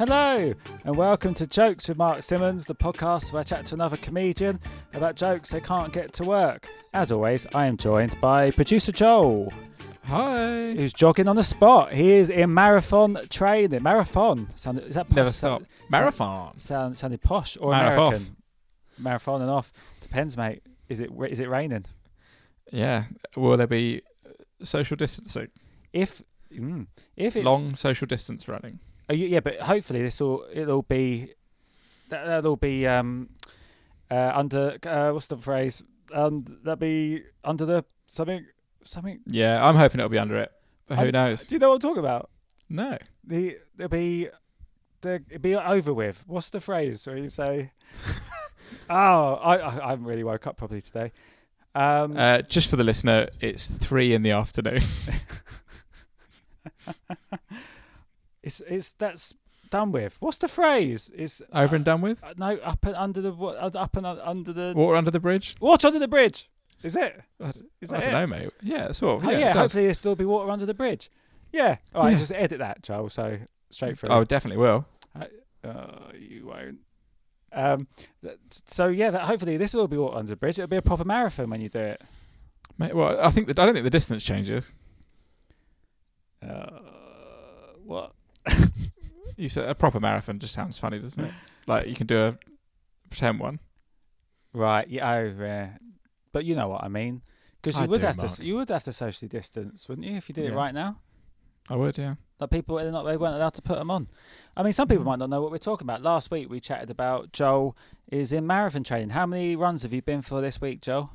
Hello, and welcome to Jokes with Mark Simmons, the podcast where I chat to another comedian about jokes they can't get to work. As always, I am joined by producer Joel, Hi. who's jogging on the spot. He is in marathon training. Marathon. Sounded, is that posh? Never stop. Marathon. Sound, sounded posh or Marathon. American? Marathon and off. Depends, mate. Is it is it raining? Yeah. Will there be social distancing? If mm, if it's Long social distance running. Oh, you- yeah, but hopefully this will it'll be that, that'll be um uh under uh what's the phrase um that'll be under the something something. Yeah, I'm hoping it'll be under it. But who I'm- knows? Do you know what I'm talking about? No. The there'll be the it'll be over with. What's the phrase where you say? oh, I, I I haven't really woke up properly today. Um, Uh, just for the listener, it's three in the afternoon. it's it's that's done with. What's the phrase? It's Over and done with? uh, no up and under the what up and un- under the Water under the bridge? water under the bridge. Is it? I, Is I don't it? know, mate. Yeah, sort of. Oh, Yeah, yeah, it hopefully there'll still be water under the bridge. Yeah. All right, Yeah. just edit that, Joel. So straight through. Oh, definitely will. Uh, you won't. Um. th- So yeah, that, hopefully this will be water under the bridge. It'll be a proper marathon when you do it. Mate, well, I think that I don't think the distance changes. Uh, what? You said a proper marathon just sounds funny, doesn't it? Like you can do a pretend one. Right. Yeah. Oh, yeah. But you know what I mean. Because you I would do, have to. You would have to socially distance, wouldn't you, if you did it right now? I would, yeah. Like people, they're not, they weren't allowed to put them on. I mean, some people Mm. might not know what we're talking about. Last week we chatted about Joel is in marathon training. How many runs have you been for this week, Joel?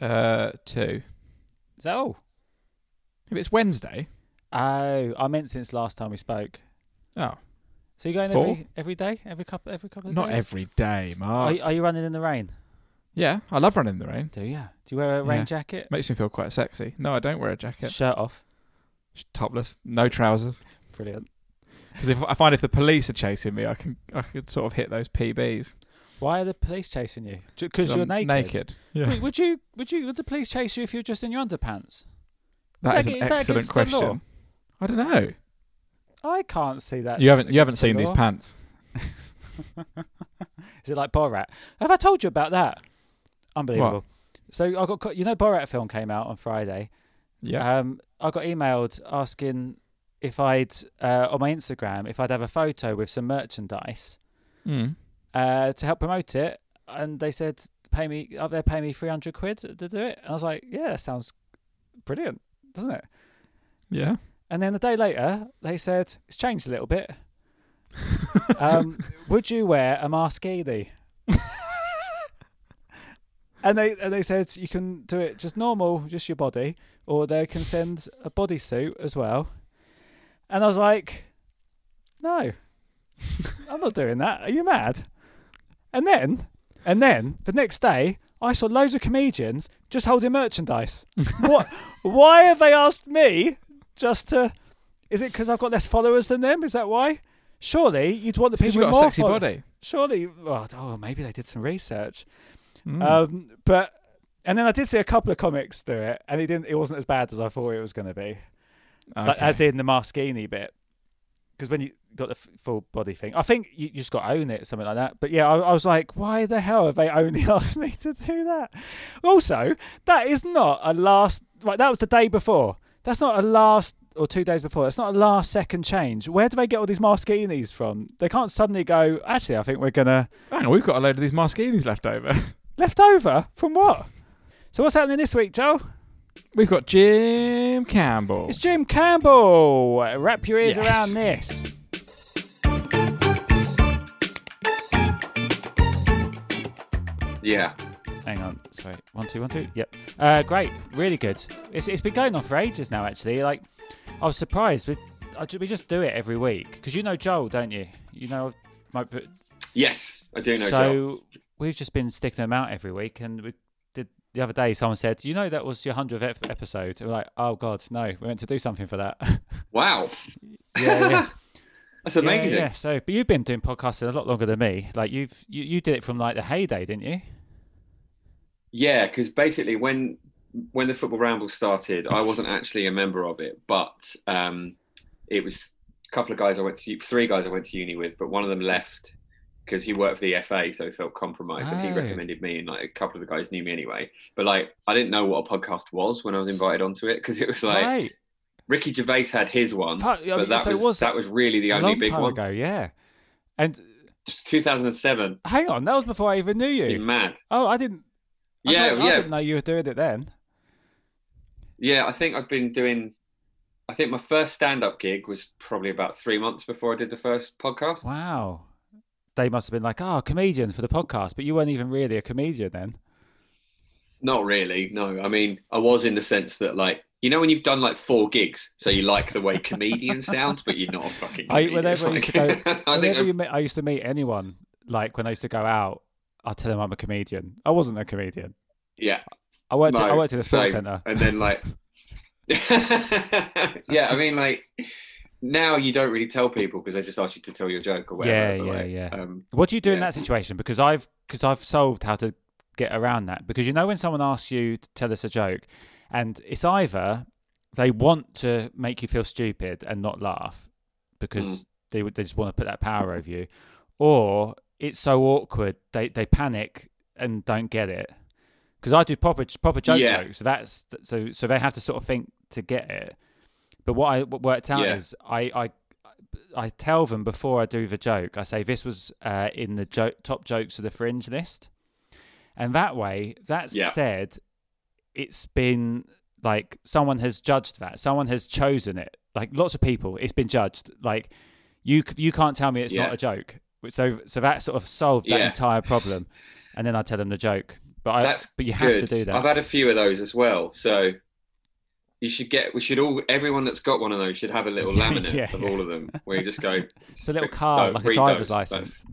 Uh, two. Is that all? If it's Wednesday, Oh, I meant since last time we spoke. oh, So you going Four? every every day, every couple every couple of days? not days? every day, Are, Mark. you- are you running in the rain? Yeah, I love running in the rain. Do you? Do you wear a rain Yeah. jacket? Makes me feel quite sexy. No, I don't wear a jacket. Shirt off. Topless, no trousers. Brilliant. Because if I find if the police are chasing me, I can I could sort of hit those PBs. Why are the police chasing you? Because you're I'm naked. Naked. Yeah. Wait, would you would you would the police chase you if you're just in your underpants? that that is an ag- is that excellent against the law? question. I don't know. I can't see that. you haven't you haven't the seen these pants. Is it like Borat? Have I told you about that? Unbelievable. So I got you know Borat film came out on Friday. Yeah. Um, I got emailed asking if I'd uh, on my Instagram if I'd have a photo with some merchandise mm. uh, to help promote it, and they said pay me up there, pay me three hundred quid to do it. And I was like, yeah, that sounds brilliant, doesn't it? Yeah. And then a day later, they said it's changed a little bit. um, would you wear a maskini? and they and they said you can do it just normal, just your body, or they can send a bodysuit as well. And I was like, no, I'm not doing that. Are you mad? And then, and then the next day, I saw loads of comedians just holding merchandise. what? Why have they asked me just to? Is it because I've got less followers than them? Is that why? Surely you'd want the Because people with got a more sexy follow- body. Surely, well, oh, maybe they did some research. Mm. Um, but and then I did see a couple of comics do it, and it didn't. It wasn't as bad as I thought it was going to be. Like, as in the Maskini bit. because when you got the f- full body thing, I think you, you just got to own it, something like that. But yeah, I, I was like, why the hell have they only asked me to do that? Also, that is not a last. Like that was the day before. That's not a last or two days before. That's not a last second change. Where do they get all these Maskinis from? They can't suddenly go. Actually, I think we're gonna Hang on, we've got a load of these Maskinis left over. left over from what? So what's happening this week, Joe? We've got Jim Campbell. It's Jim Campbell. Wrap your ears Yes. around this. Yeah. Hang on, sorry. One, two, one, two. Yep. Uh, great, really good. It's it's been going on for ages now. Actually, like I was surprised. We I, we just do it every week because you know Joel, don't you? You know, my, Yes, I do know. so Joel. we've just been sticking them out every week, and we did the other day. Someone said, "You know, that was your hundredth ep- episode." And we're like, "Oh God, no! We meant to do something for that." Wow, yeah, yeah. that's Yeah, amazing. Yeah, So, but you've been doing podcasting a lot longer than me. Like you've you, you did it from like the heyday, didn't you? Yeah, because basically when when the football ramble started, I wasn't actually a member of it, but um, it was a couple of guys I went to, three guys I went to uni with, but one of them left because he worked for the FA, so he felt compromised. So he Oh. recommended me, and like a couple of the guys knew me anyway. But like, I didn't know what a podcast was when I was invited onto it because it was like right. Ricky Gervais had his one, I but that so was, was that was really the only long big time one. ago, yeah. And 2007. hang on, that was before I even knew you. You're you. mad. Oh, I didn't. I Yeah, I didn't know you were doing it then. Yeah, I think I've been doing. I think my first stand-up gig was probably about three months before I did the first podcast. Wow. They must have been like, oh, comedian for the podcast, but you weren't even really a comedian then. Not really. No, I mean, I was in the sense that, like, you know, when you've done like four gigs, so you like the way comedian sounds, but you're not a fucking. I, Comedian. whenever I used to go, I whenever you meet, I used to meet anyone, like when I used to go out, I'd tell them I'm a comedian. I wasn't a comedian. yeah, I worked. no, at, I worked in a sports centre. and then like, yeah, I mean, like, now you don't really tell people because they just ask you to tell your joke or whatever. Yeah, yeah, like, yeah. Um, What do you do in that situation? Because I've because I've solved how to get around that. Because you know when someone asks you to tell us a joke, and it's either they want to make you feel stupid and not laugh because they they just want to put that power over you, or it's so awkward they they panic and don't get it. Because I do proper proper joke Yeah. jokes, so that's so so they have to sort of think to get it. But what I what worked out Yeah. is I, I I tell them before I do the joke. I say this was uh, in the top jokes of the fringe list, and that way, that Yeah. said, it's been like someone has judged that. Someone has chosen it. Like lots of people, it's been judged. Like you you can't tell me it's not a joke. So so that sort of solved that Yeah. entire problem, and then I tell them the joke. But I That's but you have to do that. I've had a few of those as well. So you should get. We should all. Everyone that's got one of those should have a little laminate Yeah, of yeah. all of them, where you just go. it's a little no, card, like a driver's those. license.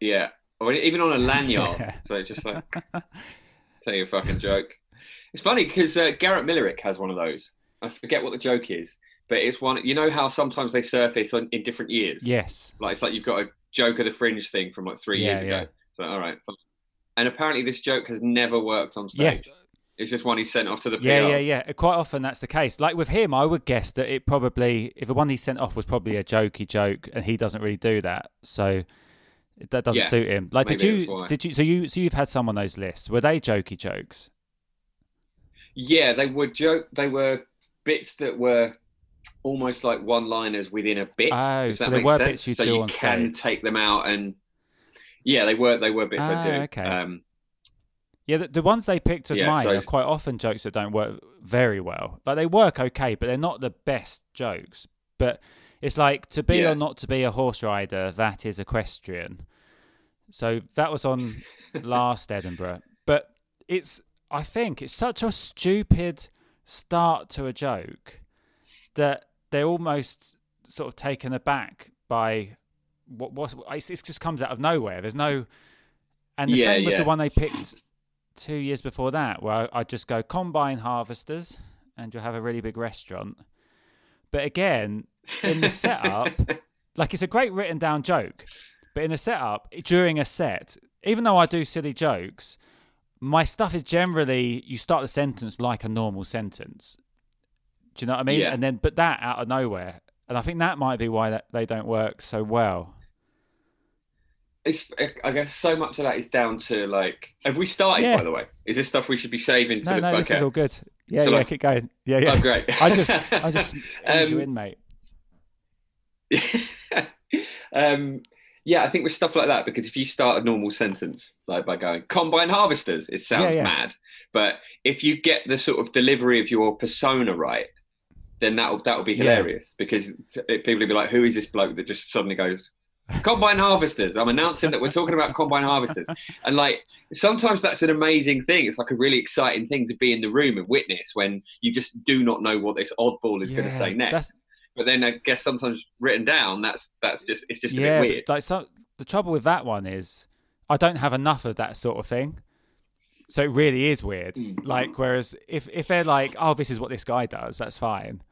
Yeah, or even on a lanyard. Yeah. So it's just like tell you a fucking joke. It's funny because uh, Garrett Millerick has one of those. I forget what the joke is, but it's one. You know how sometimes they surface on, in different years. Yes. Like it's like you've got a joke of the fringe thing from like three years Yeah, yeah. ago. So all right. fine. And apparently this joke has never worked on stage. Yeah. It's just one he sent off to the Yeah, yeah, yeah. Quite often that's the case. Like with him, I would guess that it probably, if the one he sent off was probably a jokey joke, and he doesn't really do that, so that doesn't Yeah, suit him. Like, did you, did you? So you, so you've had some on those lists. Were they jokey jokes? Yeah, they were joke. They were bits that were almost like one-liners within a bit. Oh, so they were sense. bits you'd so do you on can stage. take them out and yeah, they were they were bits Ah, I do. okay. Um, Yeah, the, the ones they picked of Yeah, mine so- are quite often jokes that don't work very well. Like they work okay, but they're not the best jokes. But it's like to be Yeah. or not to be a horse rider. That is equestrian. So that was on last Edinburgh. But it's I think it's such a stupid start to a joke that they're almost sort of taken aback by what what it just comes out of nowhere. There's no and the Yeah, same with the one they picked two years before that, where I just go combine harvesters and you'll have a really big restaurant. But again, in the setup, like it's a great written down joke, but in the setup during a set, even though I do silly jokes, my stuff is generally you start the sentence like a normal sentence. Do you know what I mean? Yeah. And then, but that out of nowhere, and I think that might be why that they don't work so well. It's, I guess so much of that is down to like. Have we started? Yeah. By the way, is this stuff we should be saving for No, the? no, this is all good. Yeah, So, yeah, like- keep going. Yeah, yeah. Oh, great. I just, I just ease you Um, in, mate. um, yeah, I think with stuff like that, because if you start a normal sentence like by going combine harvesters, it sounds Yeah, yeah. mad. But if you get the sort of delivery of your persona right, then that'll that'll be Yeah. hilarious because it, people will be like, "Who is this bloke that just suddenly goes?" Combine harvesters. I'm announcing that we're talking about combine harvesters, and like sometimes that's an amazing thing. It's like a really exciting thing to be in the room and witness when you just do not know what this oddball is going to say next. That's, But then I guess sometimes written down, that's that's just it's just a yeah, bit weird. like so, the trouble with that one is I don't have enough of that sort of thing. So it really is weird. Mm. Like, whereas if if they're like, oh, this is what this guy does, that's fine.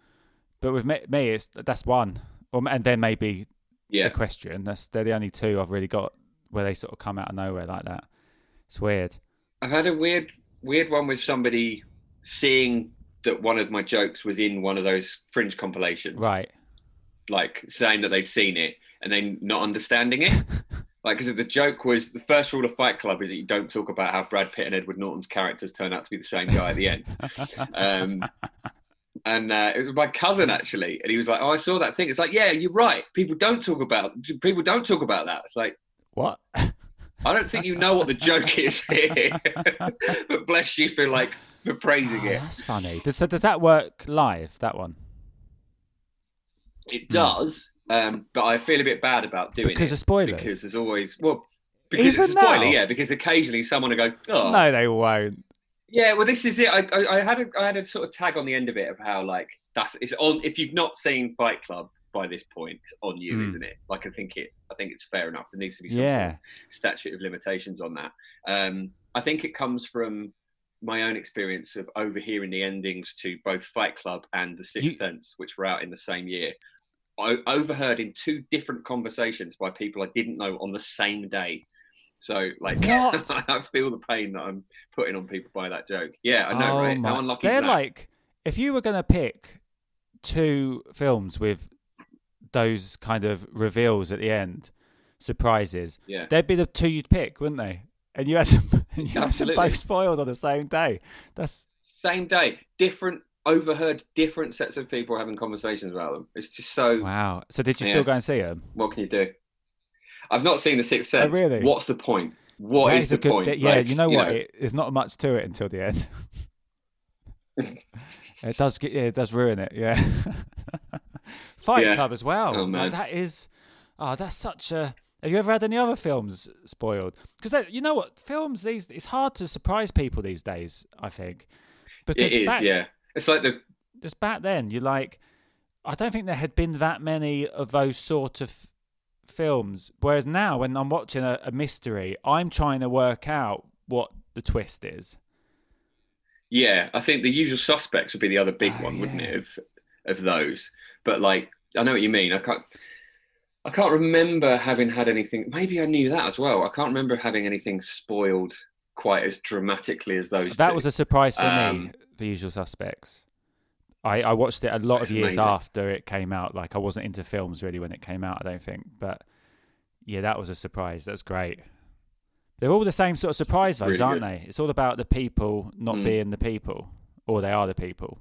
But with me, me it's that's one, or and then maybe Yeah, the question. That's they're the only two I've really got where they sort of come out of nowhere like that. It's weird. I've had a weird weird one with somebody seeing that one of my jokes was in one of those fringe compilations, Right. like saying that they'd seen it and then not understanding it. like, because the joke was the first rule of Fight Club is that you don't talk about how Brad Pitt and Edward Norton's characters turn out to be the same guy at the end. Um, and uh, it was my cousin actually, and he was like, "Oh, I saw that thing." It's like, "Yeah, you're right. People don't talk about people don't talk about that." It's like, What? I don't think you know what the joke is here, but bless you for like for praising Oh, it. that's funny. Does does that work live? That one It does, um, but I feel a bit bad about doing because it because of spoilers. because there's always well because Even it's a spoiler, now? yeah. Because occasionally someone will go, "Oh, No, they won't. Yeah." Well, this is it. I, I, I had a I had a sort of tag on the end of it of how like that's it's on. If you've not seen Fight Club by this point, it's on you, Mm. isn't it? Like I think it. I think it's fair enough. There needs to be some sort of statute of limitations on that. Um, I think it comes from my own experience of overhearing the endings to both Fight Club and The Sixth You- Sense, which were out in the same year. I overheard in two different conversations by people I didn't know on the same day. So, like, I feel the pain that I'm putting on people by that joke. Yeah, I know, oh right? my. How unlucky They're like, if you were going to pick two films with those kind of reveals at the end, surprises, yeah, they'd be the two you'd pick, wouldn't they? And you had them, you had them both spoiled on the same day. That's same day, different. Overheard different sets of people having conversations about them. It's just so. wow. So did you Yeah. still go and see them? what can you do? I've not seen the Sixth oh, Sense. Oh, really? What's the point? What That is is the good point? bit- yeah, Like, you know what? It, there's not much to it until the end. it does get, yeah, it does ruin it. Yeah. Fight Yeah. Club as well. Oh, Like, that is, oh, that's such a. Have you ever had any other films spoiled? Because you know what, films these it's hard to surprise people these days. I think because it is. back, Yeah, it's like the just back then, you like, I don't think there had been that many of those sort of films. Whereas now, when I'm watching a, a mystery, I'm trying to work out what the twist is. yeah. I think the usual suspects would be the other big Oh, one, wouldn't it? Of of those, but like I know what you mean. I can't. I can't remember having had anything. Maybe I knew that as well. I can't remember having anything spoiled quite as dramatically as those. that two. was a surprise for me. Um, The Usual Suspects. I, I watched it a lot of years after it came out. Like I wasn't into films really when it came out. I don't think, but yeah, that was a surprise. That's great. They're all the same sort of surprise, those, Really aren't good. they? It's all about the people not Mm. being the people, or they are the people.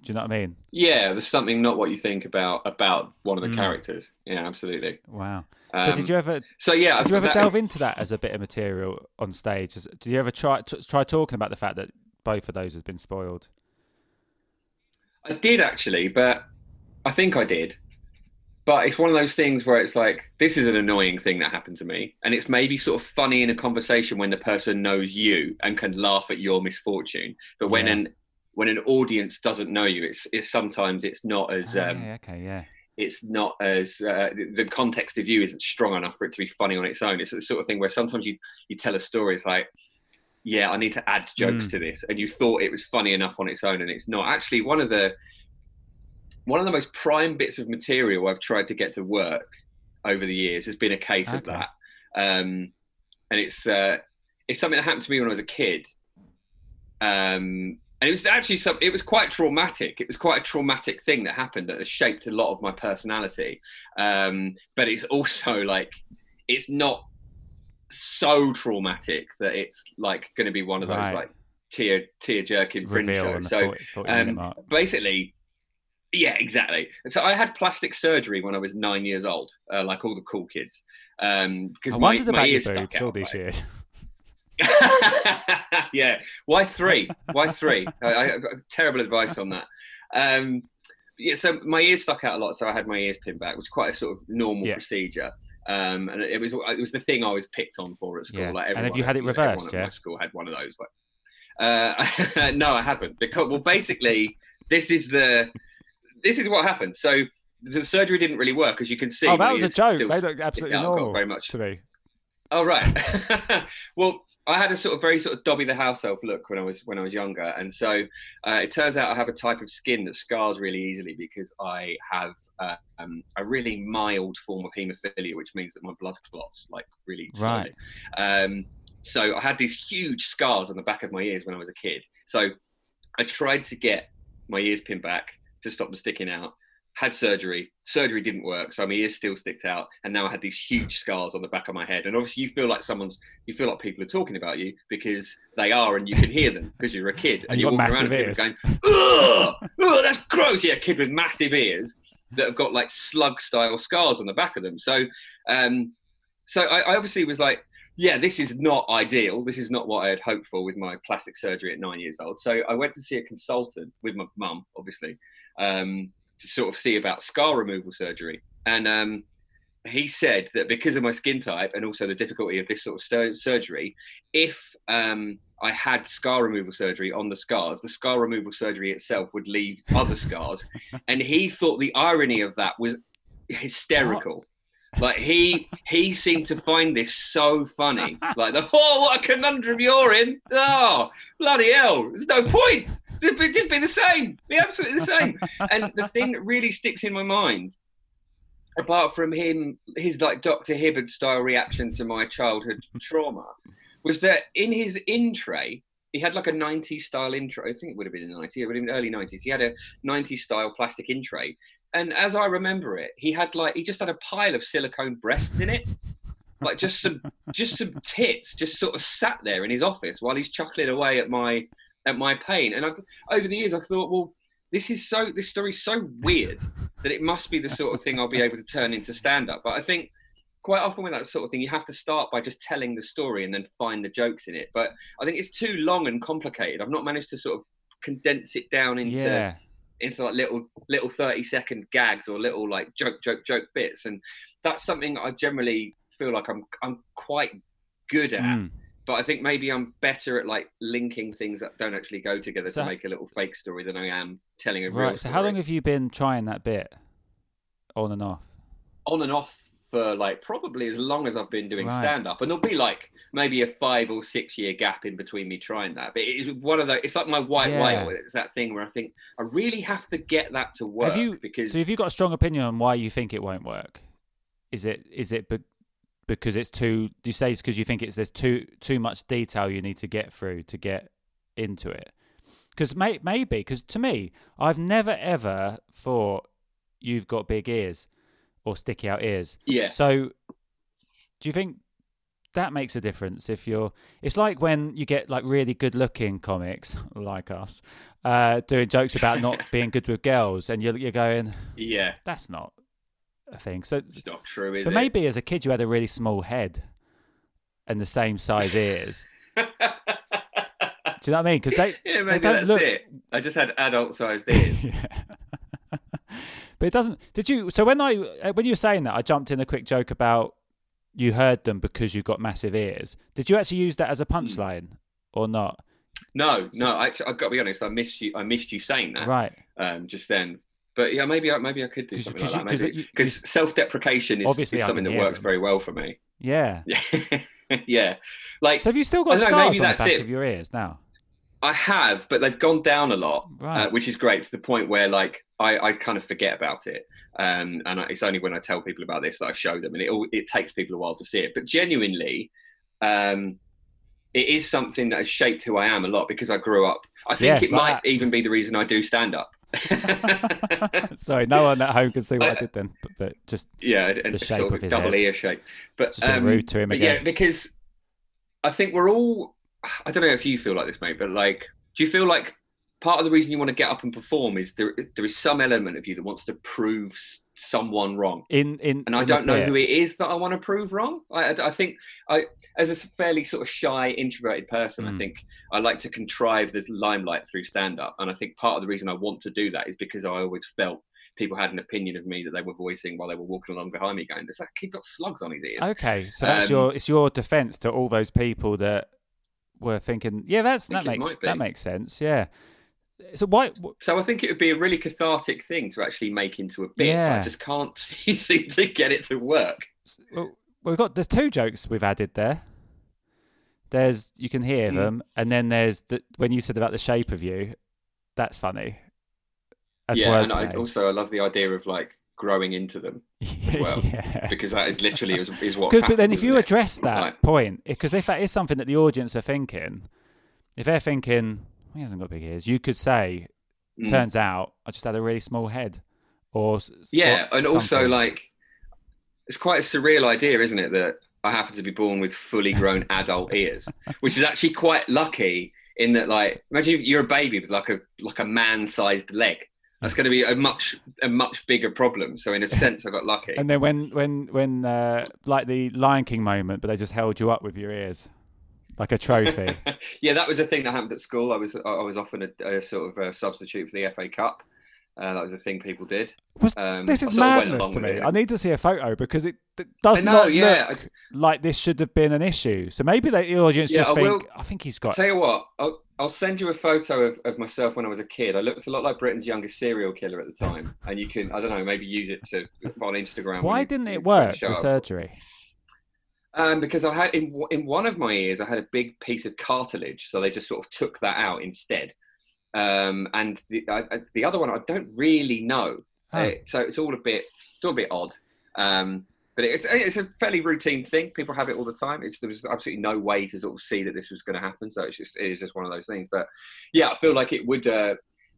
Do you know what I mean? Yeah, there's something not what you think about about one of the Mm. characters. Yeah, absolutely. Wow. Um, so did you ever So yeah, did you ever that- delve into that as a bit of material on stage? Did you ever try t- try talking about the fact that both of those has been spoiled? I did actually, but I think I did. But it's one of those things where it's like, this is an annoying thing that happened to me. And it's maybe sort of funny in a conversation when the person knows you and can laugh at your misfortune. But when Yeah. an when an audience doesn't know you, it's, it's sometimes it's not as Ah, um, yeah, okay, yeah. it's not as uh, the- the context of you isn't strong enough for it to be funny on its own. It's the sort of thing where sometimes you you tell a story, it's like, yeah, I need to add jokes Mm. to this, and you thought it was funny enough on its own, and it's not. Actually, one of the one of the most prime bits of material I've tried to get to work over the years has been a case of that, um, and it's uh, it's something that happened to me when I was a kid. Um, and it was actually some. It was quite traumatic. It was quite a traumatic thing that happened that has shaped a lot of my personality. Um, but it's also like it's not so traumatic that it's like going to be one of those Right. like tear tear jerking fringe shows. So 40, 40 um, basically, yeah, exactly. So I had plastic surgery when I was nine years old, uh, like all the cool kids. Um, because I my, wondered my about your ears stuck boobs all these right? years. yeah. Why three? Why three? I, I got terrible advice on that. Um, yeah, so my ears stuck out a lot, so I had my ears pinned back, which was quite a sort of normal Yeah. procedure. Um, and it was it was the thing I was picked on for at school. Yeah. Like And have you had it reversed, yeah? my school had one of those. Like, uh, no, I haven't. Because well, basically, this is the this is what happened. So the surgery didn't really work, as you can see. oh, that was a joke. They look absolutely. Normal Very much to me. Oh right. well, I had a sort of very sort of Dobby the house elf look when I was when I was younger, and so uh, it turns out I have a type of skin that scars really easily because I have uh, um, a really mild form of haemophilia, which means that my blood clots like really slowly. Um, so I had these huge scars on the back of my ears when I was a kid. So I tried to get my ears pinned back to stop them sticking out. Had surgery. Surgery didn't work, so my ears still sticked out, and now I had these huge scars on the back of my head. And obviously, you feel like someone's, you feel like people are talking about you because they are, and you can hear them because you're a kid, And you're you've got walking around and going, "Ugh, ugh, that's gross." Yeah, a kid with massive ears that have got like slug-style scars on the back of them. So, um, so I, I obviously was like, yeah, this is not ideal. This is not what I had hoped for with my plastic surgery at nine years old. So I went to see a consultant with my mum, obviously, um, to sort of see about scar removal surgery. And um, he said that because of my skin type and also the difficulty of this sort of stu- surgery, if um, I had scar removal surgery on the scars, the scar removal surgery itself would leave other scars. and he thought the irony of that was hysterical. Like he he seemed to find this so funny. Like the oh what a conundrum you're in. Oh bloody hell! There's no point. It'd be, it'd be the same. Be absolutely the same. And the thing that really sticks in my mind, apart from him, his like Doctor Hibbert style reaction to my childhood trauma, was that in his in tray he had like a 90s style intro. I think it would have been the 90s, it would have been early 90s. He had a 90s style plastic in tray. And as I remember it, he had like, he just had a pile of silicone breasts in it. Like just some, just some tits, just sort of sat there in his office while he's chuckling away at my, at my pain. And I've, over the years, I thought, well, this is so, this story's so weird that it must be the sort of thing I'll be able to turn into stand up. But I think quite often with that sort of thing, you have to start by just telling the story and then find the jokes in it. But I think it's too long and complicated. I've not managed to sort of condense it down into Yeah. into like little little 30 second gags or little like joke joke joke bits and that's something I generally feel like I'm I'm quite good at Mm. But I think maybe I'm better at like linking things that don't actually go together So- to make a little fake story than I am telling a real Right. So how long have you been trying that bit? On and off. on and off for like probably as long as I've been doing Right. stand up and there'll be like maybe a 5 or 6 year gap in between me trying that but it is one of the it's like my white Yeah. whale it's that thing where I think I really have to get that to work have you? because So have you got a strong opinion on why you think it won't work? Is it is it because it's too? Do you say it's because you think it's there's too too much detail you need to get through to get into it? Because may, maybe because to me, I've never ever thought you've got big ears or sticky out ears. yeah So, do you think that makes a difference if you're? It's like when you get like really good-looking comics like us uh, doing jokes about not being good with girls, and you're you're going, yeah that's not a thing. So, it's not true is but it maybe as a kid you had a really small head and the same size ears. Do you know what I mean? Because they yeah, they don't that's look. it. I just had adult sized ears. yeah. but it doesn't. Did you? So when I uh, when you were saying that, I jumped in a quick joke about you heard them because you've got massive ears. Did you actually use that as a Hmm. punchline or not? no, no. Actually, I've got to be honest. I missed you. I missed you saying that Right. um, just then. But yeah, maybe I, maybe I could do 'Cause- something 'cause like you- that. 'cause Maybe you- because self-deprecation is, Obviously, is something that works them. very well for me. Yeah. Yeah, yeah. Like So have you still got know, scars maybe on the back it. of your ears now? I have, but they've gone down a lot, Right. uh, which is great to the point where like I, I kind of forget about it. Um, and I- it's only when I tell people about this that I show them, and it all, it takes people a while to see it. But genuinely, um, it is something that has shaped who I am a lot because I grew up. I think Yes, it might that. even be the reason I do stand up. Sorry, no one at home can see what I I- did then, but, but just yeah, and The sort shape of of his double head. ear shape. But Just um, rude to him again. yeah, because I think we're all. I don't know if you feel like this, mate, but like, do you feel like part of the reason you want to get up and perform is there there is some element of you that wants to prove someone wrong, in in and I don't know who it is that I want to prove wrong. I, I, I think I, as a fairly sort of shy, introverted person, I Mm. think I like to contrive this limelight through stand up, and I think part of the reason I want to do that is because I always felt people had an opinion of me that they were voicing while they were walking along behind me, going, "Does that kid got slugs on his ears?" Okay, so that's Um, your it's your defense to all those people that were thinking, yeah, that's that makes that makes sense. Yeah. So why? So I think it would be a really cathartic thing to actually make into a bit. Yeah. I just can't seem to get it to work. well, We've got there's two jokes we've added there. There's you can hear Mm. them, and then there's the when you said about the shape of you, that's funny. As yeah, and I, also I love the idea of like growing into them well, yeah. because that is literally is, is what. Good, but then if you address that Right. point, because if that is something that the audience are thinking, if they're thinking he hasn't got big ears, you could say, Mm. "Turns out I just had a really small head," or yeah, or and also like it's quite a surreal idea, isn't it? That I happen to be born with fully grown adult ears, which is actually quite lucky. In that, like, imagine you're a baby with like a like a man-sized leg. That's going to be a much a much bigger problem. So in a sense, I got lucky. And then when when when uh, like the Lion King moment, but they just held you up with your ears, like a trophy. yeah, that was a thing that happened at school. I was I was often a, a sort of a substitute for the FA Cup. Uh, that was a thing people did. Was- Um, this is sort of went madness to me. I need to see a photo because it, it does know, not yeah. look like this should have been an issue. So maybe the audience Yeah, just I think, will- I think he's got. Tell you what, I'll, I'll send you a photo of, of myself when I was a kid. I looked a lot like Britain's youngest serial killer at the time, and you can I don't know maybe use it to on Instagram. Why didn't you it work? The surgery. Um, because I had in in one of my ears, I had a big piece of cartilage, so they just sort of took that out instead. Um, and the I, I- the other one, I don't really know. Oh. Uh, so it's all a bit, it's all a bit odd. Um, but it's it's a fairly routine thing. People have it all the time. It's there was absolutely no way to sort of see that this was going to happen. So it's just it is just one of those things. But yeah, I feel like it would. Uh,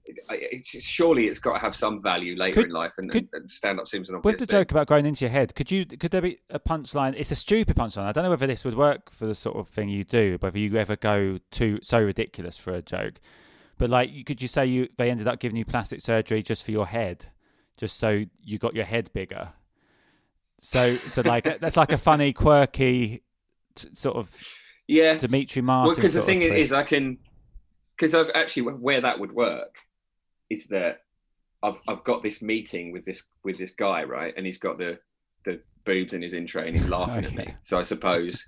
it's just- surely it's got to have some value later Could- in life, and, could- and stand up seems an With obvious the thing. joke about growing into your head, could you could there be a punchline? It's a stupid punchline. I don't know whether this would work for the sort of thing you do, whether you ever go too so ridiculous for a joke. But like, could you say you they ended up giving you plastic surgery just for your head, just so you got your head bigger? So so like that's like a funny, quirky t- sort of Yeah, Demetri well, Martin. because the thing is. I can, because I've actually where that would work is that I've I've got this meeting with this with this guy, right, and he's got the the boobs in his intro and he's laughing Oh, at me. So I suppose,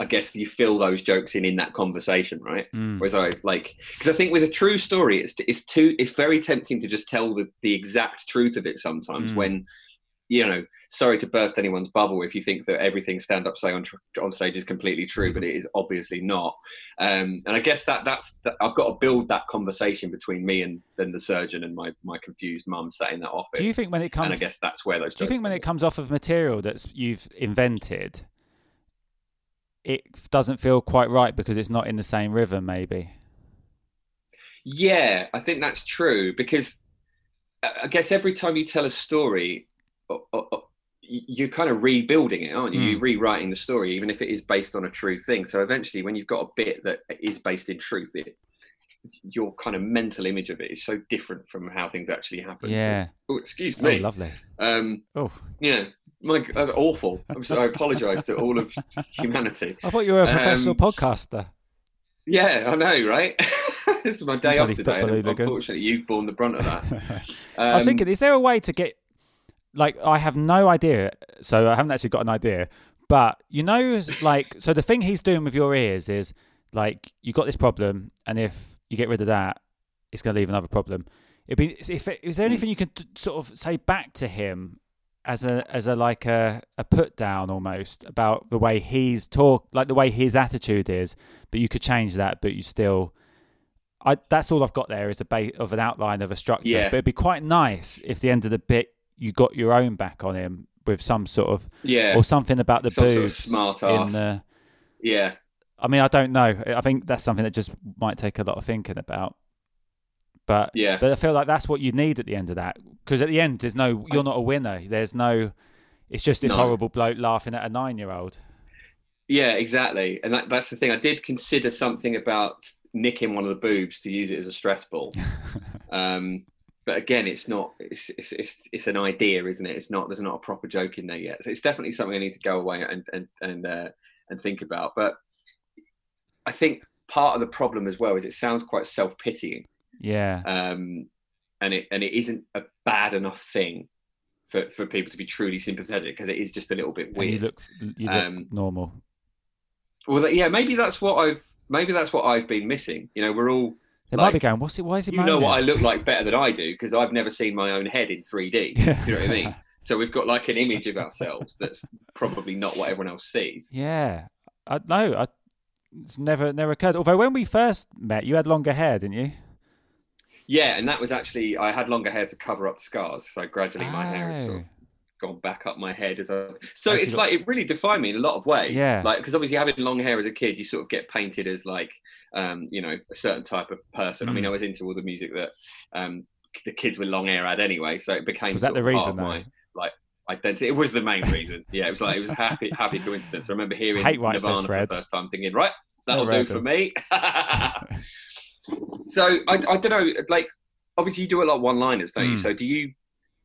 I guess you fill those jokes in in that conversation, right? Mm. Whereas I like because I think with a true story, it's it's too it's very tempting to just tell the the exact truth of it sometimes Mm. when. You know, sorry to burst anyone's bubble if you think that everything stand up say on tr- on stage is completely true, but it is obviously not. Um, and I guess that that's that I've got to build that conversation between me and then the surgeon and my my confused mum sat in that office. Do you think when it comes? and I guess that's where those. Do you think when it comes off of material that's you've invented, it doesn't feel quite right because it's not in the same rhythm? Maybe. Yeah, I think that's true because I I guess every time you tell a story, uh, uh, uh, you're kind of rebuilding it, aren't you? Mm. You're rewriting the story, even if it is based on a true thing. So eventually, when you've got a bit that is based in truth, it, your kind of mental image of it is so different from how things actually happen. Yeah. Oh, excuse Oh, me. lovely. Um, Oh, yeah, my that's awful. I'm sorry, I apologise to all of humanity. I thought you were a professional Um, podcaster. Yeah, I know, right? this is my day off today. Unfortunately, you've borne the brunt of that. I was Um, thinking, is there a way to get? Like, I have no idea, so I haven't actually got an idea. But you know, like, so the thing he's doing with your ears is like, you got this problem, and if you get rid of that, it's going to leave another problem. It'd be if is there hmm. anything you could t- sort of say back to him as a as a like a a put down almost about the way he's talk, like the way his attitude is, but you could change that, but you still. I, that's all I've got there is a base of an outline of a structure. Yeah. But it'd be quite nice if the end of the bit you got your own back on him with some sort of yeah, or something about the Some sort of boobs smart in the. yeah. I mean, I don't know. I think that's something that just might take a lot of thinking about. But Yeah. but I feel like that's what you need at the end of that because at the end there's no you're not a winner. There's no. It's just this No. horrible bloke laughing at a nine-year-old. Yeah, exactly. And that, that's the thing. I did consider something about nicking one of the boobs to use it as a stress ball. um, but again, it's not. It's, it's it's it's an idea, isn't it? It's not. There's not a proper joke in there yet. So it's definitely something I need to go away and and and uh, and think about. But I think part of the problem as well is it sounds quite self pitying, Yeah. um, and it and it isn't a bad enough thing for for people to be truly sympathetic because it is just a little bit And weird. you look you look Um, normal. Well, yeah, maybe that's what I've maybe that's what I've been missing. You know, we're all They might be like, going. What's it? Why is it? you know what I look like better than I do because I've never seen my own head in 3D. Do you know what I mean? So we've got like an image of ourselves that's probably not what everyone else sees. Yeah, I no, I, it's never never occurred. Although when we first met, you had longer hair, didn't you? Yeah, and that was actually I had longer hair to cover up scars, so gradually my hair has sort of Oh. Gone back up my head as I. So you it's like it really defined me in a lot of ways. Yeah. Like because obviously having long hair as a kid, you sort of get painted as like, um, you know, a certain type of person. I mean, Mm. I was into all the music that um the kids with long hair had anyway, so it became Was that the reason? of like identity. It was the main reason. Yeah, it was like it was a happy happy coincidence. I remember hearing I Nirvana for the first time, thinking, right, that'll do for me. so I, I don't know, like obviously you do a lot of one-liners, don't you? Mm. So do you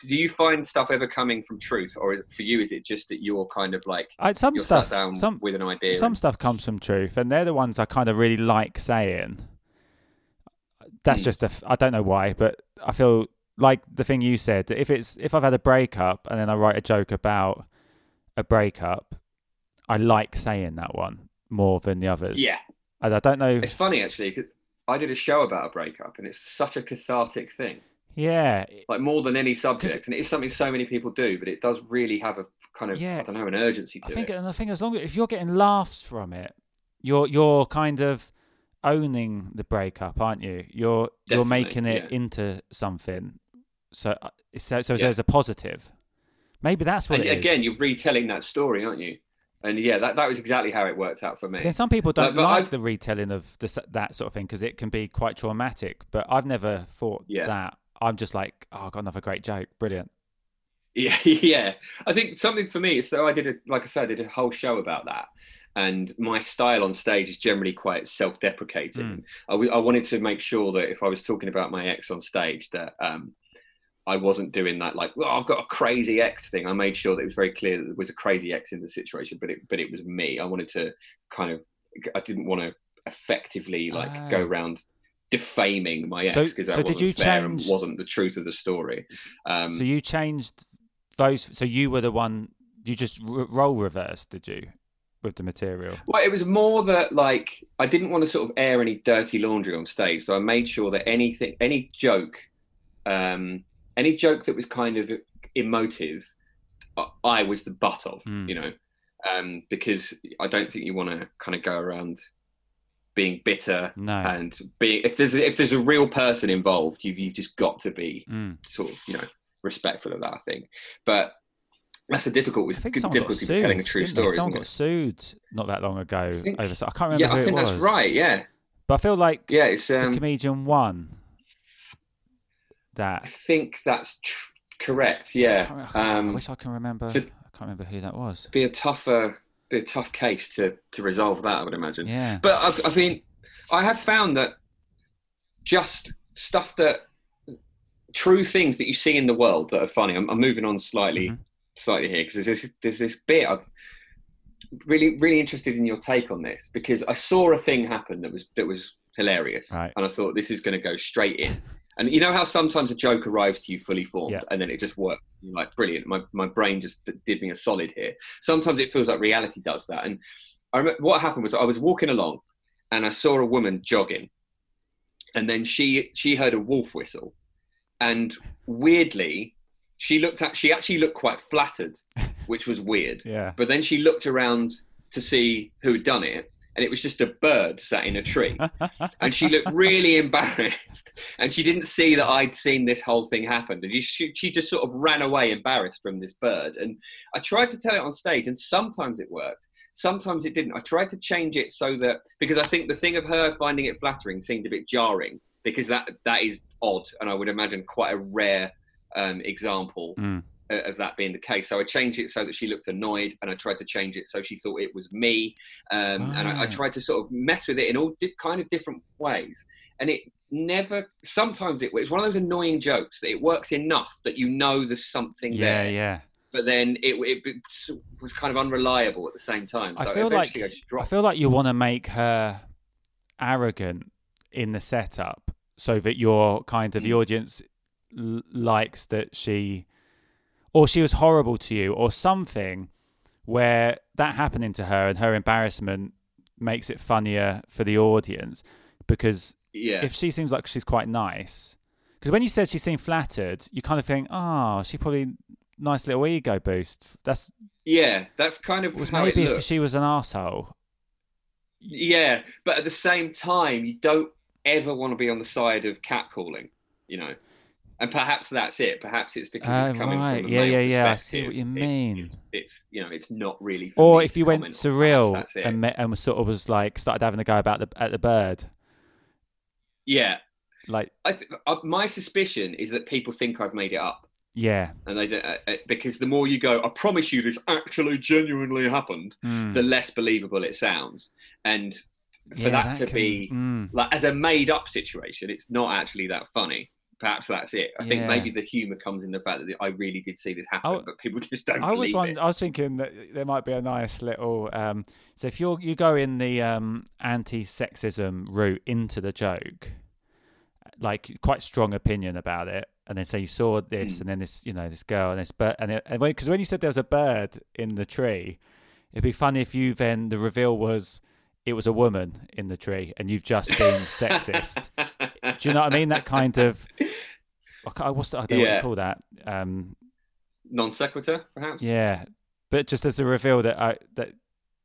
do you find stuff ever coming from truth, or is for you is it just that you're kind of like I, some stuff, some with an idea? some and- stuff comes from truth, and they're the ones I kind of really like saying. That's Hmm. just a. I don't know why, but I feel like the thing you said if it's if I've had a breakup and then I write a joke about a breakup, I like saying that one more than the others. yeah, and I don't know. it's funny actually because I did a show about a breakup, and it's such a cathartic thing. Yeah, like more than any subject, and it is something so many people do, but it does really have a kind of Yeah. I don't know an urgency to I think, it. and I think as long as if you're getting laughs from it, you're you're kind of owning the breakup, aren't you? You're you're making it yeah. into something. So uh, so so Yeah. there's a positive. Maybe that's what And it is. again, you're retelling that story, aren't you? And yeah, that, that was exactly how it worked out for me. Then some people don't Like, like I've- the retelling of this, that sort of thing because it can be quite traumatic. But I've never thought Yeah. that. I'm just like, oh, I got another great joke, brilliant. Yeah, yeah. I think something for me. So I did a, like I said, I did a whole show about that, and my style on stage is generally quite self-deprecating. Mm. I, w- I wanted to make sure that if I was talking about my ex on stage, that um, I wasn't doing that like, well, I've got a crazy ex thing. I made sure that it was very clear that there was a crazy ex in the situation, but it, but it was me. I wanted to kind of, I didn't want to effectively like go Ah. around defaming my ex So- because that so did wasn't you change- wasn't the truth of the story. Um, so you changed those. So you were the one. You just r- role reversed, did you, with the material? Well, it was more that like I didn't want to sort of air any dirty laundry on stage, so I made sure that anything, any joke, um, any joke that was kind of emotive, I- I was the butt of, Mm. you know, um, because I don't think you want to kind of go around being bitter No. and being if there's if there's a real person involved, you've you've just got to be Mm. sort of you know respectful of that. I think, but. That's a difficult with difficulty sued. telling a true story. Someone got it? sued not that long ago I think- over. I can't remember Yeah, who I think it was. that's right. Yeah, But I feel like yeah. It's the um, comedian won that I think that's tr- correct. Yeah. can't, I Um, wish I can remember. so- I can't remember who that was. be a tougher, a tough case to to resolve that. I would imagine. Yeah. But I, I mean, I have found that just stuff that true things that you see in the world that are funny. I'm, I'm moving on slightly, Mhm. slightly here because there's this, there's this bit I've really really interested in your take on this because I saw a thing happen that was that was hilarious, Right. and I thought this is going to go straight in. And you know how sometimes a joke arrives to you fully formed, Yeah. and then it just works. You're like, brilliant! My my brain just did me a solid here. Sometimes it feels like reality does that. And I remember what happened was I was walking along, and I saw a woman jogging, and then she she heard a wolf whistle, and weirdly, she looked at she actually looked quite flattered, which was weird. Yeah. But then she looked around to see who had done it, and it was just a bird sat in a tree. and she looked really embarrassed. And she didn't see that I'd seen this whole thing happen. And she, she just sort of ran away embarrassed from this bird. And I tried to tell it on stage, and sometimes it worked. sometimes it didn't. I tried to change it so that because I think the thing of her finding it flattering seemed a bit jarring because that that is odd, and I would imagine quite a rare um, example Mm. Uh, of that being the case. So I changed it so that she looked annoyed, and I tried to change it so she thought it was me. Um, And I, I tried to sort of mess with it in all di- kind of different ways. And it never. Sometimes it, it's one of those annoying jokes that it works enough that you know there's something Yeah, there, yeah. Yeah. But then it, it, was kind of unreliable at the same time. I feel like I just I feel like you want to make her arrogant in the setup, so that your kind of the Mm. audience l- likes that she, or she was horrible to you, or something, where that happening to her and her embarrassment makes it funnier for the audience, because yeah. if she seems like she's quite nice, because when you said she seemed flattered, you kind of think, oh, she probably nice little ego boost. That's yeah, that's kind of was maybe if she was an asshole. Yeah, but at the same time, you don't ever want to be on the side of catcalling, you know. And perhaps that's it. Perhaps it's because it's coming right. from the Yeah, yeah, yeah. I see what you mean. it's, it's you know, it's not really. Or if you went surreal it. and met, and was sort of was like started having a go about the at the bird, yeah, like I th- uh, my suspicion is that people think I've made it up, yeah, and they don't, uh, uh, because the more you go, I promise you, this actually genuinely happened, Mm. the less believable it sounds, and for Yeah, that, to can- be mm. like as a made up situation, it's not actually that funny. Perhaps that's it. I think maybe the humour comes in the fact that I really did see this happen, I- but people just don't I was one. I was thinking that there might be a nice little. Um, so if you you go in the um, anti-sexism route into the joke, like quite strong opinion about it, and then say you saw this, Mm. and then this, you know, this girl and this bird, and because when, when you said there was a bird in the tree, it'd be funny if you then the reveal was it was a woman in the tree, and you've just been sexist. Do you know what I mean? That kind of. I What's the, I don't know what Yeah. you call that. Um, Non sequitur, perhaps. yeah, but just as the reveal that I that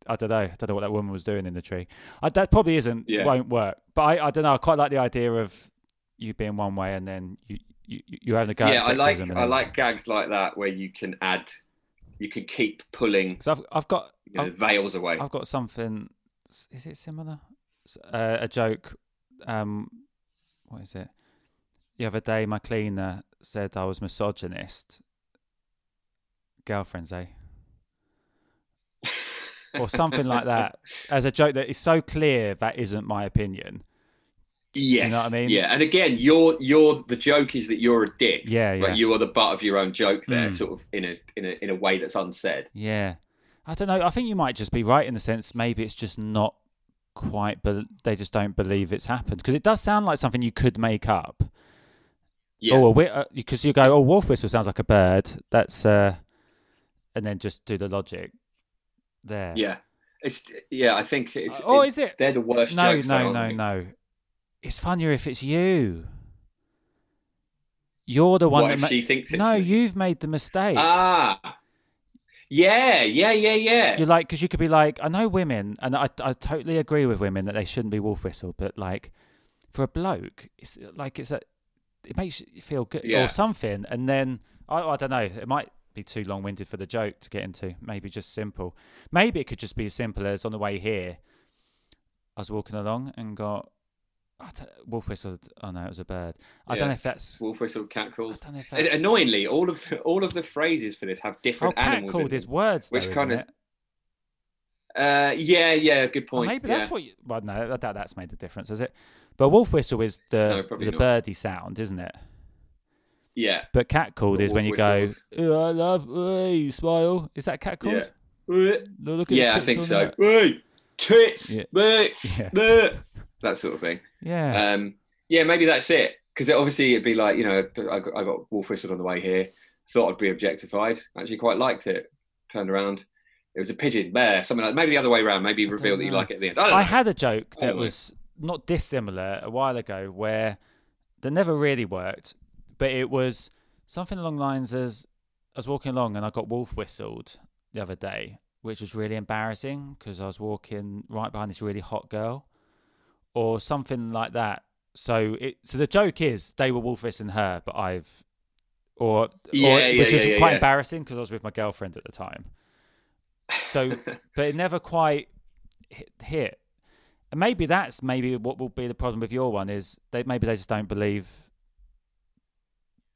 I don't know, I don't know what that woman was doing in the tree. I, that probably isn't Yeah. won't work. But I, I don't know. I quite like the idea of you being one way and then you you you're having a go. yeah, I like I then- like gags like that where you can add, you can keep pulling So I've I've got you know, I've- veils away. I've got something. Is it similar? Uh, a joke. Um, what is it? The other day, my cleaner said I was misogynist. Girlfriends, eh? or something like that, as a joke that is so clear that isn't my opinion. yes, you know what I mean? Yeah, and again, you're you're the joke is that you're a dick. Yeah, yeah, But you are the butt of your own joke there, Mm. sort of in a in a in a way that's unsaid. yeah. I don't know. I think you might just be right in the sense maybe it's just not quite, but they just don't believe it's happened because it does sound like something you could make up. Yeah. Oh, because you go, oh, wolf whistle sounds like a bird. That's uh, and then just do the logic there. Yeah. It's yeah, I think it's oh, it- is it? they're the worst No, jokes no, no, no. It's funnier if it's you. You're the one What that ma- she thinks it's no, me? you've made the mistake. Ah. Yeah, yeah, yeah, yeah. You're like, because you could be like, I know women, and I, I totally agree with women that they shouldn't be wolf whistle, but like, for a bloke, it's like it's a, it makes you feel good Yeah. or something, and then I, I don't know, it might be too long winded for the joke to get into. Maybe just simple. Maybe it could just be as simple as on the way here, I was walking along and got. Wolf whistled. Oh no, it was a bird. I don't know if that's. Wolf whistle, cat I don't know if that's. Annoyingly, all of the, all of the phrases for this have Oh, different cat animals. called is words, though, which isn't kind of- it? Uh, yeah, yeah, good Well, point. maybe yeah. that's what. You, well, no, I doubt that's made a difference, has it? But wolf whistle is the No, the not. birdie sound, isn't it? Yeah. But cat called But is when you go, whistle "Oh, I love, oh, you smile. Is that cat called? Yeah. Look at Yeah, I think so. that. Hey, tits. Yeah. Yeah, hey. That sort of thing. Yeah. Um, yeah, maybe that's it. Because obviously it'd be like, you know, I got, I got wolf whistled on the way here. Thought I'd be objectified. Actually, quite liked it. Turned around. It was a pigeon, bear, something like maybe the other way around. Maybe reveal that you like it at the end. I I had a joke that was not dissimilar a while ago where that never really worked, but it was something along the lines as I was walking along and I got wolf whistled the other day, which was really embarrassing because I was walking right behind this really hot girl, or something like that. So it so the joke is they were wolf and her, but I've or, Yeah, or yeah, which is yeah, yeah, quite embarrassing because I was with my girlfriend at the time. So, but it never quite hit. And maybe that's maybe what will be the problem with your one is they maybe they just don't believe.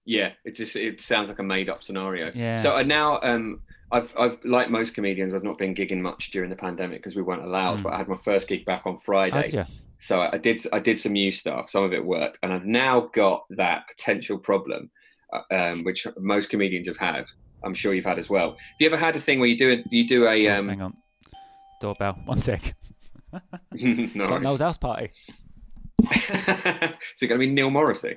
Yeah, it just it sounds like a made up scenario. Yeah. So I now um I've I've like most comedians I've not been gigging much during the pandemic because we weren't allowed. Mm. But I had my first gig back on Friday. So I did I did some new stuff. Some of it worked, and I've now got that potential problem, uh, um, which most comedians have had. I'm sure you've had as well. Have you ever had a thing where you do a you do a um? Hang on. Doorbell. One sec. no It's like. Noel's house party. Is it going to be Neil Morrissey?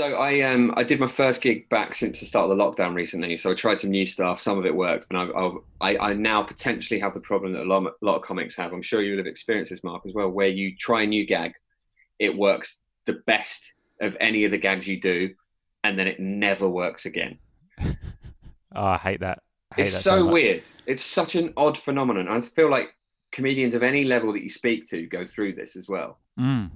So I um I did my first gig back since the start of the lockdown recently. So I tried some new stuff. Some of it worked, and I've, I I now potentially have the problem that a lot, of- a lot of comics have. I'm sure you would have experienced this, Mark, as well, where you try a new gag, it works the best of any of the gags you do, and then it never works again. Oh, I hate that. I hate It's that so, much. weird. It's such an odd phenomenon. I feel like comedians of any level that you speak to go through this as well. Mm.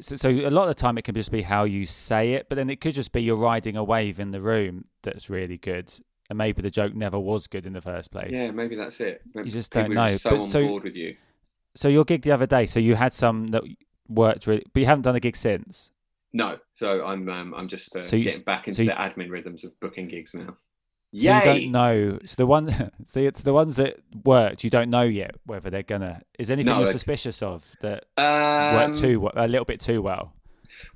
So, so a lot of the time it can just be how you say it, but then it could just be you're riding a wave in the room that's really good, and maybe the joke never was good in the first place. Yeah, maybe that's it. Maybe You just don't know. So But on so- board with you. So your gig the other day, so you had some that worked really, but you haven't done a gig since. No, so I'm um, I'm just uh, So you- getting back into so you- the admin rhythms of booking gigs now. So Yay! you don't know. So the one, see, it's the ones that worked. You don't know yet whether they're gonna. Is anything No, you're it- suspicious of that Um, worked too we- a little bit too well?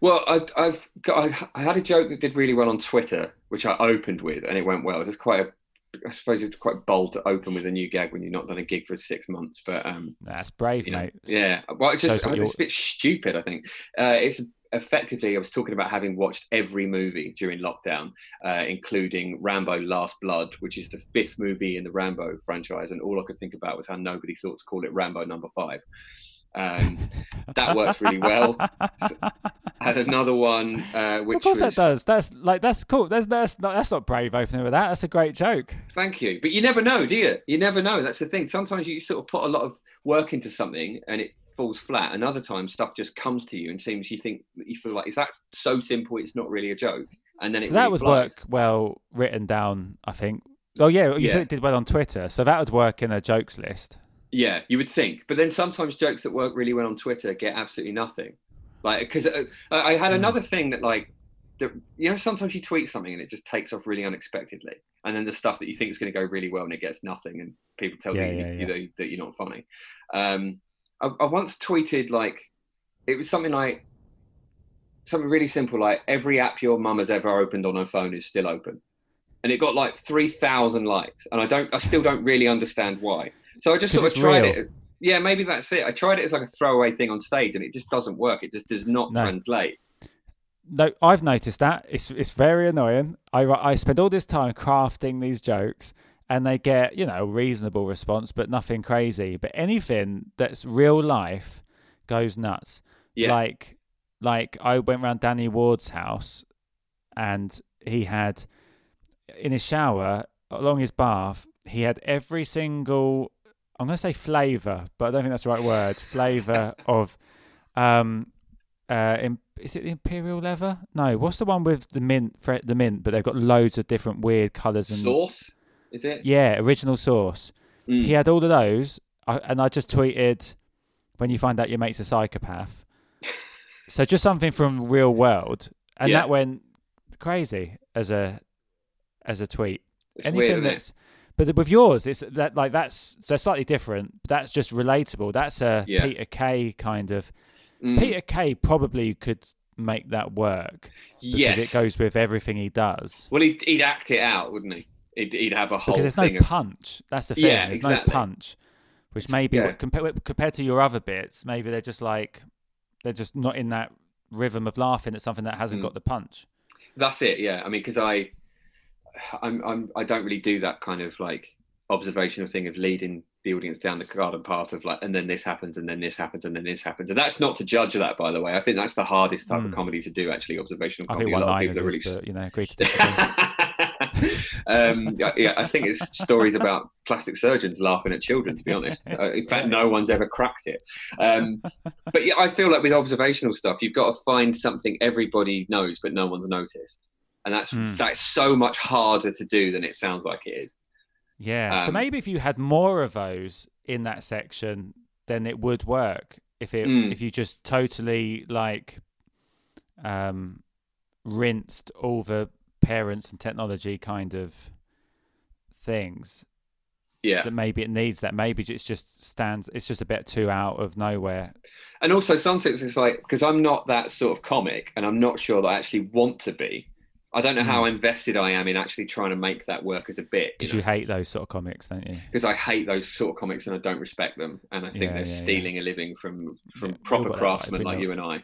Well, I, I've got, I, I had a joke that did really well on Twitter, which I opened with, and it went well. It's quite a, I suppose it's quite bold to open with a new gag when you've not done a gig for six months. But um, That's brave, you know, mate. yeah, well, it's Shows just what it's you're- a bit stupid. I think uh, it's effectively. I was talking about having watched every movie during lockdown, uh, including Rambo: Last Blood, which is the fifth movie in the Rambo franchise, and all I could think about was how nobody thought to call it Rambo Number Five. Um, that works really well. I had another one, uh, which of course was, that does. That's like that's cool. That's that's not that's not brave opening with that. That's a great joke. Thank you. But you never know, do you? You never know. That's the thing. Sometimes you sort of put a lot of work into something and it falls flat, and other times stuff just comes to you and seems you think you feel like is that so simple? It's not really a joke, and then it So that really would flies. work well written down. I think. Oh yeah, you Yeah. said it did well on Twitter, so that would work in a jokes list. Yeah, you would think, but then sometimes jokes that work really well on Twitter get absolutely nothing. Like because uh, I had Hmm. another thing that like. that- You know, sometimes you tweet something and it just takes off really unexpectedly, and then the stuff that you think is going to go really well and it gets nothing, and people tell Yeah, you, yeah, you yeah. that, that you're not funny. Um, I, I once tweeted like it was something like something really simple, like every app your mum has ever opened on her phone is still open, and it got like three thousand likes, and I don't, I still don't really understand why. So I just sort of tried real. it. Yeah, maybe that's it. I tried it as like a throwaway thing on stage, and it just doesn't work. It just does not No. translate. No, I've noticed that it's it's very annoying. I I spend all this time crafting these jokes, and they get you know reasonable response, but nothing crazy. But anything that's real life goes nuts. Yeah, Like like I went round Danny Ward's house, and he had in his shower along his bath, he had every single. I'm going to say flavour, but I don't think that's the right word. Flavour of, um, uh, im- is it the imperial leather? No, what's the one with the mint? The mint, but they've got loads of different weird colours and Sauce, is it? yeah, original source. Mm. He had all of those, and I just tweeted, "When you find out your mate's a psychopath." so just something from real world, and Yeah. that went crazy as a as a tweet. It's Anything weird, that's, but with yours, it's that like that's so slightly different. But that's just relatable. That's a Yeah. Peter Kay kind of. Mm. Peter Kay probably could make that work because yes. it goes with everything he does. Well, he'd, he'd act it out, wouldn't he? He'd, he'd have a whole because there's no of punch. That's the thing. Yeah, there's exactly. no punch, which maybe Yeah. compared compared to your other bits, maybe they're just like they're just not in that rhythm of laughing at something that hasn't Mm. got the punch. That's it. Yeah. I mean, because I, I'm, I'm, I don't really do that kind of like observational thing of leading the audience down the garden path of like, and then this happens, and then this happens, and then this happens, and that's not to judge that, by the way. I think that's the hardest type of Mm. comedy to do. Actually, observational I comedy. think A lot of people are is, really but, you know, agree um, yeah, yeah, I think it's stories about plastic surgeons laughing at children. To be honest, uh, in fact, no one's ever cracked it. Um, but yeah, I feel like with observational stuff, you've got to find something everybody knows, but no one's noticed, and that's Mm. that's so much harder to do than it sounds like it is. Yeah. so Um, maybe if you had more of those in that section, then it would work. If it Mm. if you just totally like um rinsed all the parents and technology kind of things Yeah, that maybe it needs that maybe it's just stands it's just a bit too out of nowhere and also sometimes it's like because I'm not that sort of comic, and I'm not sure that I actually want to be. I don't know how mm. invested I am in actually trying to make that work as a bit. because you hate those sort of comics don't you because I hate those sort of comics and I don't respect them, and I think Yeah, they're yeah, yeah. stealing a living from from Yeah, proper you're what I like, craftsmen like know. you and I.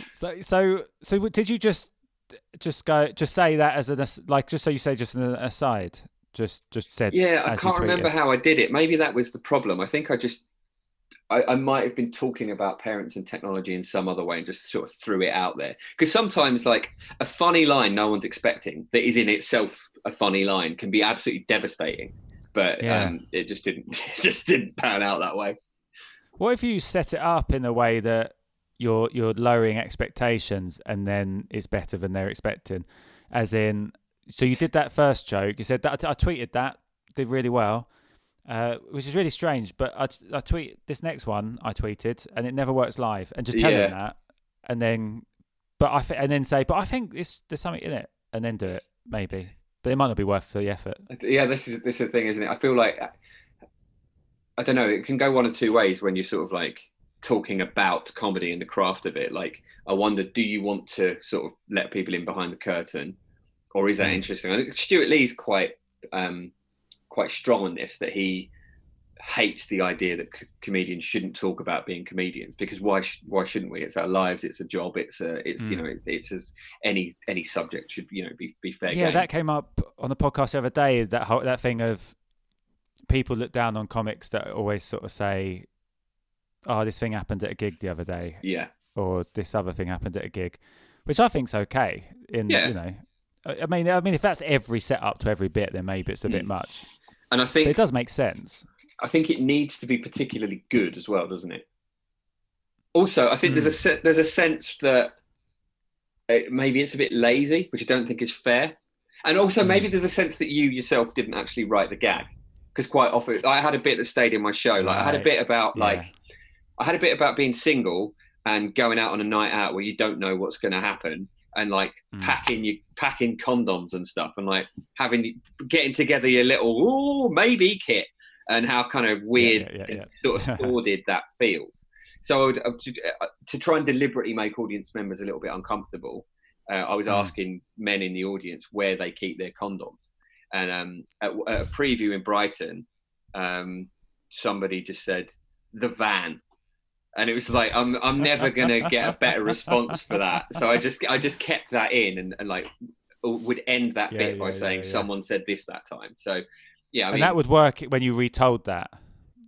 so so so did you just just go just say that as an like just so you say just an aside just just said Yeah, I can't remember how I did it. Maybe that was the problem. I think I just I, I might have been talking about parents and technology in some other way and just sort of threw it out there. Because sometimes like a funny line no one's expecting that is in itself a funny line can be absolutely devastating. But Yeah. um, it just didn't it just didn't pan out that way. what if you set it up in a way that you're you're lowering expectations and then it's better than they're expecting as in so you did that first joke you said that i tweeted that did really well uh, which is really strange but I, I tweet this next one i tweeted and it never works live and just tell Yeah. them that and then but i th- and then say but i think this there's something in it and then do it maybe but it might not be worth the effort Yeah, this is this is the thing, isn't it? I feel like I don't know. It can go one of two ways when you're sort of like talking about comedy and the craft of it. Like, I wonder, do you want to sort of let people in behind the curtain, or is that Mm. interesting? I think Stewart Lee's quite um, quite strong on this. That he hates the idea that c- comedians shouldn't talk about being comedians because why sh- why shouldn't we? It's our lives. It's a job. It's a it's you Mm. know it, it's as any any subject should you know be be fair yeah, game. that came up on the podcast the other day. That whole, that thing of people look down on comics that always sort of say, "Oh, this thing happened at a gig the other day," yeah. or "This other thing happened at a gig," which I think's okay. In Yeah. you know, I mean, I mean, if that's every setup to every bit, then maybe it's a bit Mm. much. And I But think it does make sense. I think it needs to be particularly good as well, doesn't it? Also, I think there's a hmm. there's a sense that it, maybe it's a bit lazy, which I don't think is fair. And also, hmm. maybe there's a sense that you yourself didn't actually write the gag, because quite often I had a bit that stayed in my show. Like I had a bit about Yeah. like I had a bit about being single and going out on a night out where you don't know what's going to happen, and like Mm. packing you packing condoms and stuff, and like having getting together your little ooh maybe kit, and how kind of weird yeah, yeah, yeah. sort of sordid that feels. So I would, uh, to, uh, to try and deliberately make audience members a little bit uncomfortable, uh, I was Mm. asking men in the audience where they keep their condoms. And um, at, at a preview in Brighton, um, somebody just said the van, and it was like I'm I'm never gonna get a better response for that. So I just I just kept that in and, and like would end that Yeah, bit by yeah, saying yeah, someone said this that time. So yeah, I and mean that would work when you retold that,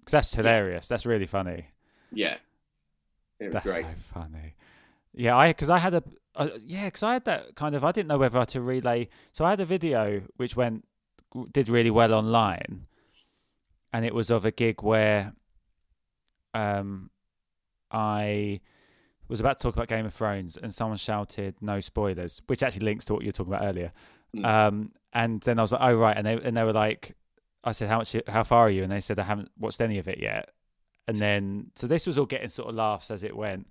because that's hilarious. That's really funny. Yeah, it was That's great. so funny. Yeah, I because I had a uh, yeah because I had that kind of I didn't know whether to relay. So I had a video which went did really well online, and it was of a gig where um I was about to talk about Game of Thrones, and someone shouted "No spoilers," which actually links to what you were talking about earlier. Mm. Um, and then I was like, "Oh right," and they and they were like, "I said how much? How far are you?" And they said, "I haven't watched any of it yet." And then so this was all getting sort of laughs as it went,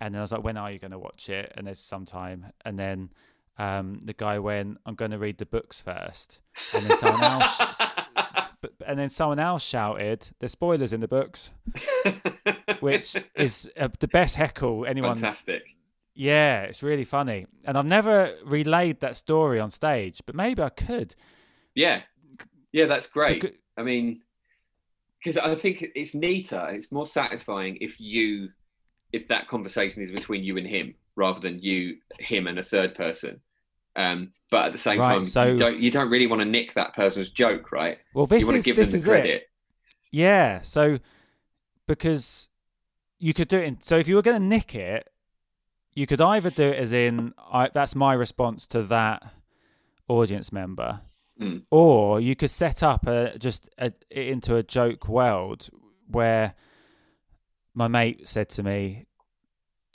and then I was like, "When are you going to watch it?" And there's some time, and then um, the guy went, "I'm going to read the books first. and then someone else. but- and then someone else shouted, "There's spoilers in the books," which is uh, the best heckle anyone's fantastic. yeah, it's really funny. And I've never relayed that story on stage, but maybe I could. Yeah, yeah, that's great. Becau- I mean, because I think it's neater. It's more satisfying if you, if that conversation is between you and him rather than you, him, and a third person. Um, but at the same Right, time, so- you don't you don't really want to nick that person's joke, right? Well, this you want is to give this them is the credit. it. Yeah. So because you could do it. In, so if you were going to nick it, you could either do it as in I, that's my response to that audience member, Mm. or you could set up a just a, into a joke world where my mate said to me,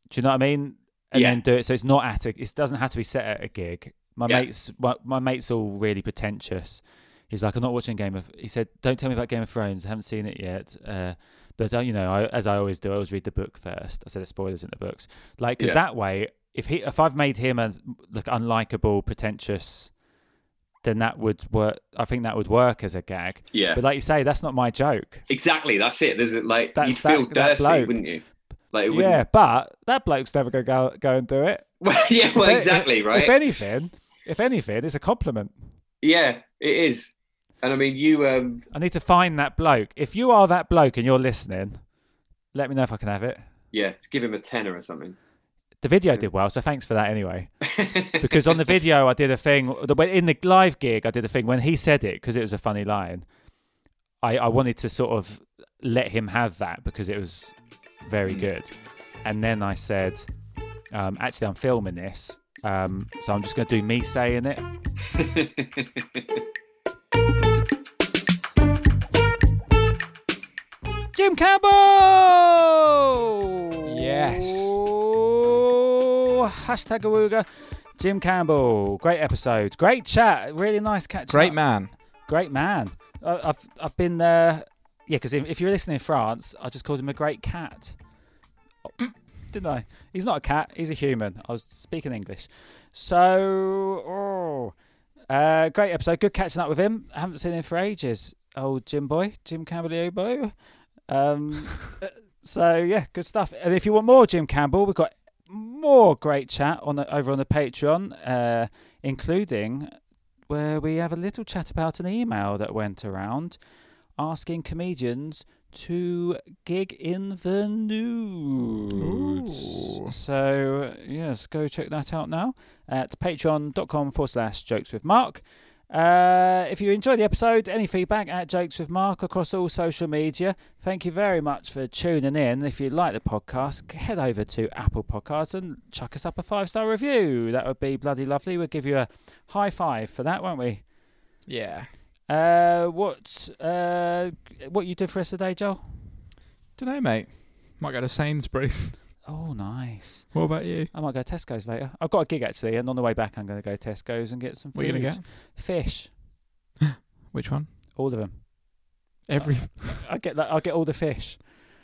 "Do you know what I mean?" And Yeah. then do it so it's not at a. It doesn't have to be set at a gig. My Yeah. mates, my, my mate's all really pretentious. He's like, I'm not watching Game of. He said, "Don't tell me about Game of Thrones. I haven't seen it yet." Uh, but uh, you know, I, as I always do, I always read the book first. I said, "There's spoilers in the books." Like, because Yeah. that way, if he, if I've made him a like unlikable, pretentious, then that would work. I think that would work as a gag. Yeah, But like you say, that's not my joke. exactly. That's it. There's like That's you'd feel that- that dirty, wouldn't you? Like, Yeah, but that bloke's never gonna go go and do it. Well, yeah, well, exactly, if- right? If anything, if anything, it's a compliment. yeah, it is. And I mean, you. Um, I need to find that bloke. If you are that bloke and you're listening, let me know if I can have it. yeah, to give him a tenner or something. The video did well, so thanks for that anyway. Because on the video, I did a thing. In the live gig, I did a thing when he said it because it was a funny line. I, I wanted to sort of let him have that because it was very good. And then I said, um, actually, I'm filming this, um, so I'm just going to do me saying it. Jim Campbell. Yes. Hashtag awooga. Jim Campbell. Great episode. Great chat. Really nice catch. Great man. Great man. I, I've I've been there. Yeah, because if, if you're listening in France, I just called him a great cat. Oh, Didn't I? He's not a cat. He's a human. I was speaking English. So, oh, uh, great episode. Good catching up with him. I haven't seen him for ages. Old Jim boy, Jim Campbell boy. Um, so yeah, good stuff. And if you want more Jim Campbell, we've got more great chat on the, over on the Patreon, uh, including where we have a little chat about an email that went around asking comedians to gig in the nudes. Ooh. So, yes, go check that out now at patreon.com forward slash jokes with Mark. Uh, if you enjoyed the episode, any feedback at Jokes with Mark across all social media. Thank you very much for tuning in. If you like the podcast, head over to Apple Podcasts and chuck us up a five star review. That would be bloody lovely. We'll give you a high five for that, won't we? Yeah. Uh, what uh, what you do for us today, Joel? Don't know, mate. Might go to Sainsbury's. Oh, nice. What about you? I might go to Tesco's later. I've got a gig actually, and on the way back, I'm going to go to Tesco's and get some What are you gonna get? Fish, Which one? all of them. Every. I get that. I'll get all the fish.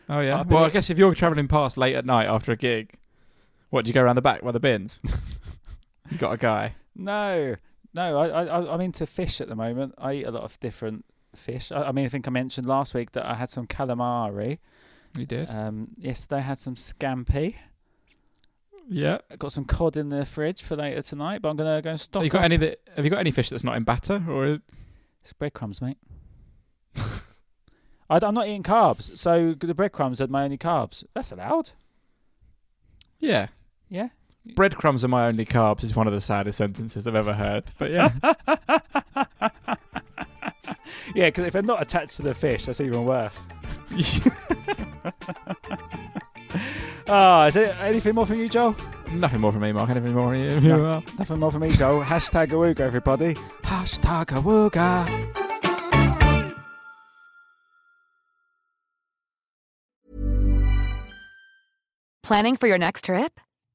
Oh yeah. Well, I guess if you're travelling past late at night after a gig, what do you go around the back by the bins? you got a guy. No, no. I, I I'm into fish at the moment. I eat a lot of different fish. I, I mean, I think I mentioned last week that I had some calamari. You did. Um, yesterday I had some scampi. yeah. I got some cod in the fridge for later tonight, but I'm gonna go and stock. Have you got up. any that? Have you got any fish that's not in batter or? It's breadcrumbs, mate. I, am not eating carbs, so the breadcrumbs are my only carbs. That's allowed. Yeah. Yeah. Breadcrumbs are my only carbs is one of the saddest sentences I've ever heard. But yeah. Yeah, because if they're not attached to the fish, that's even worse. Oh, is it anything more from you, Joel? Nothing more from me, Mark. Anything more from you? No. Nothing more from me, Joel. Hashtag awooga, everybody. Hashtag awooga. Planning for your next trip?